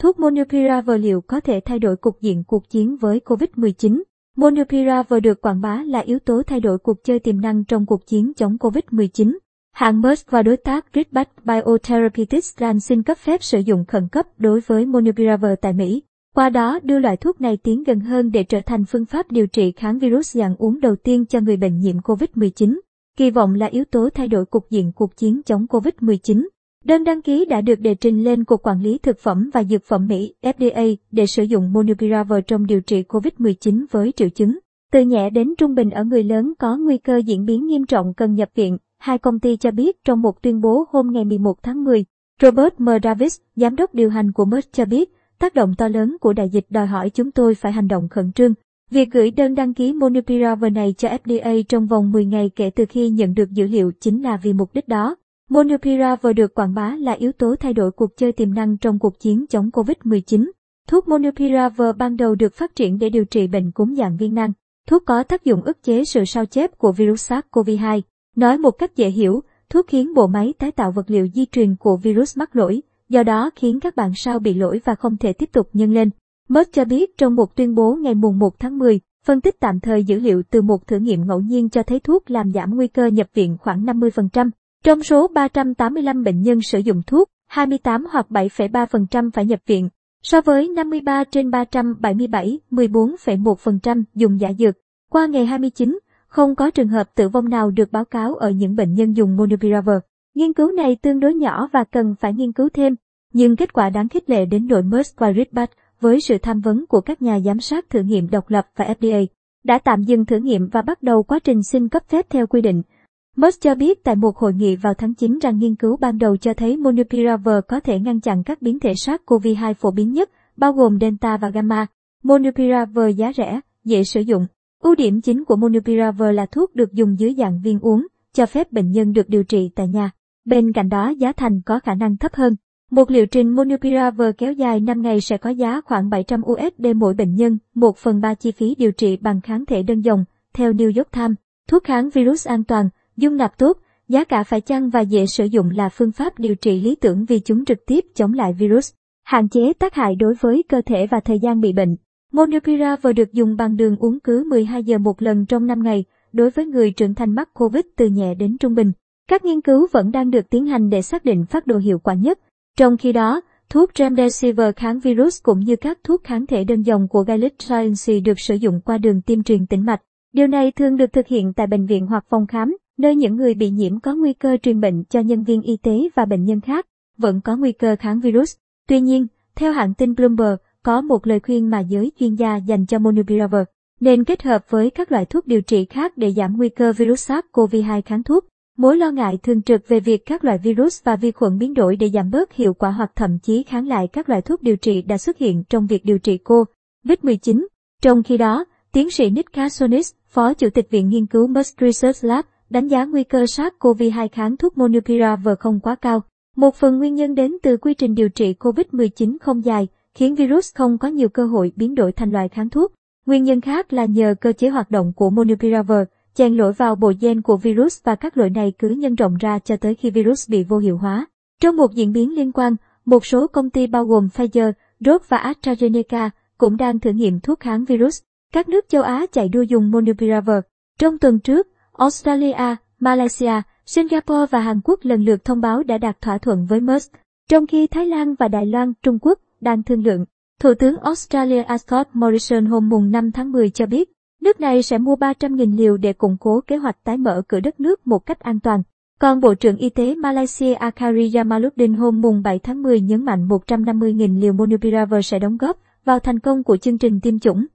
Thuốc Monopiravir liệu có thể thay đổi cục diện cuộc chiến với COVID-19? Monopiravir được quảng bá là yếu tố thay đổi cuộc chơi tiềm năng trong cuộc chiến chống COVID-19. Hãng Merck và đối tác Ridgeback Biotherapeutics đang xin cấp phép sử dụng khẩn cấp đối với Monopiravir tại Mỹ. Qua đó đưa loại thuốc này tiến gần hơn để trở thành phương pháp điều trị kháng virus dạng uống đầu tiên cho người bệnh nhiễm COVID-19. Kỳ vọng là yếu tố thay đổi cục diện cuộc chiến chống COVID-19. Đơn đăng ký đã được đề trình lên Cục Quản lý Thực phẩm và Dược phẩm Mỹ FDA để sử dụng Monupiravir trong điều trị COVID-19 với triệu chứng. Từ nhẹ đến trung bình ở người lớn có nguy cơ diễn biến nghiêm trọng cần nhập viện, hai công ty cho biết trong một tuyên bố hôm ngày 11 tháng 10. Robert M. Davis, giám đốc điều hành của Merck cho biết, tác động to lớn của đại dịch đòi hỏi chúng tôi phải hành động khẩn trương. Việc gửi đơn đăng ký Monupiravir này cho FDA trong vòng 10 ngày kể từ khi nhận được dữ liệu chính là vì mục đích đó. Molnupiravir được quảng bá là yếu tố thay đổi cuộc chơi tiềm năng trong cuộc chiến chống COVID-19. Thuốc Molnupiravir ban đầu được phát triển để điều trị bệnh cúm dạng viên nang. Thuốc có tác dụng ức chế sự sao chép của virus SARS-CoV-2. Nói một cách dễ hiểu, thuốc khiến bộ máy tái tạo vật liệu di truyền của virus mắc lỗi, do đó khiến các bạn sao bị lỗi và không thể tiếp tục nhân lên. Merck cho biết trong một tuyên bố ngày mùng 1 tháng 10, phân tích tạm thời dữ liệu từ một thử nghiệm ngẫu nhiên cho thấy thuốc làm giảm nguy cơ nhập viện khoảng 50%. Trong số 385 bệnh nhân sử dụng thuốc, 28 hoặc 7,3% phải nhập viện, so với 53 trên 377, 14,1% dùng giả dược. Qua ngày 29, không có trường hợp tử vong nào được báo cáo ở những bệnh nhân dùng Monopiravir. Nghiên cứu này tương đối nhỏ và cần phải nghiên cứu thêm, nhưng kết quả đáng khích lệ đến đội Merck và Ritbat với sự tham vấn của các nhà giám sát thử nghiệm độc lập và FDA đã tạm dừng thử nghiệm và bắt đầu quá trình xin cấp phép theo quy định musk cho biết tại một hội nghị vào tháng 9 rằng nghiên cứu ban đầu cho thấy Monopiravir có thể ngăn chặn các biến thể SARS-CoV-2 phổ biến nhất, bao gồm Delta và Gamma. Monopiravir giá rẻ, dễ sử dụng. Ưu điểm chính của Monopiravir là thuốc được dùng dưới dạng viên uống, cho phép bệnh nhân được điều trị tại nhà. Bên cạnh đó giá thành có khả năng thấp hơn. Một liệu trình Monopiravir kéo dài 5 ngày sẽ có giá khoảng 700 USD mỗi bệnh nhân, 1 phần 3 chi phí điều trị bằng kháng thể đơn dòng, theo New York Times. Thuốc kháng virus an toàn, dung nạp tốt, giá cả phải chăng và dễ sử dụng là phương pháp điều trị lý tưởng vì chúng trực tiếp chống lại virus, hạn chế tác hại đối với cơ thể và thời gian bị bệnh. Molnupiravir được dùng bằng đường uống cứ 12 giờ một lần trong 5 ngày, đối với người trưởng thành mắc COVID từ nhẹ đến trung bình. Các nghiên cứu vẫn đang được tiến hành để xác định phát độ hiệu quả nhất. Trong khi đó, thuốc Remdesivir kháng virus cũng như các thuốc kháng thể đơn dòng của Gilead Sciences được sử dụng qua đường tiêm truyền tĩnh mạch. Điều này thường được thực hiện tại bệnh viện hoặc phòng khám, nơi những người bị nhiễm có nguy cơ truyền bệnh cho nhân viên y tế và bệnh nhân khác, vẫn có nguy cơ kháng virus. Tuy nhiên, theo hãng tin Bloomberg, có một lời khuyên mà giới chuyên gia dành cho Monopiravir, nên kết hợp với các loại thuốc điều trị khác để giảm nguy cơ virus SARS-CoV-2 kháng thuốc. Mối lo ngại thường trực về việc các loại virus và vi khuẩn biến đổi để giảm bớt hiệu quả hoặc thậm chí kháng lại các loại thuốc điều trị đã xuất hiện trong việc điều trị COVID-19. Trong khi đó, tiến sĩ Nick Kasonis, Phó Chủ tịch Viện Nghiên cứu Merck Research Lab, đánh giá nguy cơ SARS-CoV-2 kháng thuốc monupiravir không quá cao. Một phần nguyên nhân đến từ quy trình điều trị COVID-19 không dài, khiến virus không có nhiều cơ hội biến đổi thành loại kháng thuốc. Nguyên nhân khác là nhờ cơ chế hoạt động của monupiravir, chèn lỗi vào bộ gen của virus và các lỗi này cứ nhân rộng ra cho tới khi virus bị vô hiệu hóa. Trong một diễn biến liên quan, một số công ty bao gồm Pfizer, Roche và AstraZeneca cũng đang thử nghiệm thuốc kháng virus. Các nước châu Á chạy đua dùng monupiravir. Trong tuần trước, Australia, Malaysia, Singapore và Hàn Quốc lần lượt thông báo đã đạt thỏa thuận với Merck, trong khi Thái Lan và Đài Loan, Trung Quốc đang thương lượng. Thủ tướng Australia Scott Morrison hôm mùng 5 tháng 10 cho biết, nước này sẽ mua 300.000 liều để củng cố kế hoạch tái mở cửa đất nước một cách an toàn. Còn Bộ trưởng Y tế Malaysia Akari Jamaluddin hôm mùng 7 tháng 10 nhấn mạnh 150.000 liều Monupiravir sẽ đóng góp vào thành công của chương trình tiêm chủng.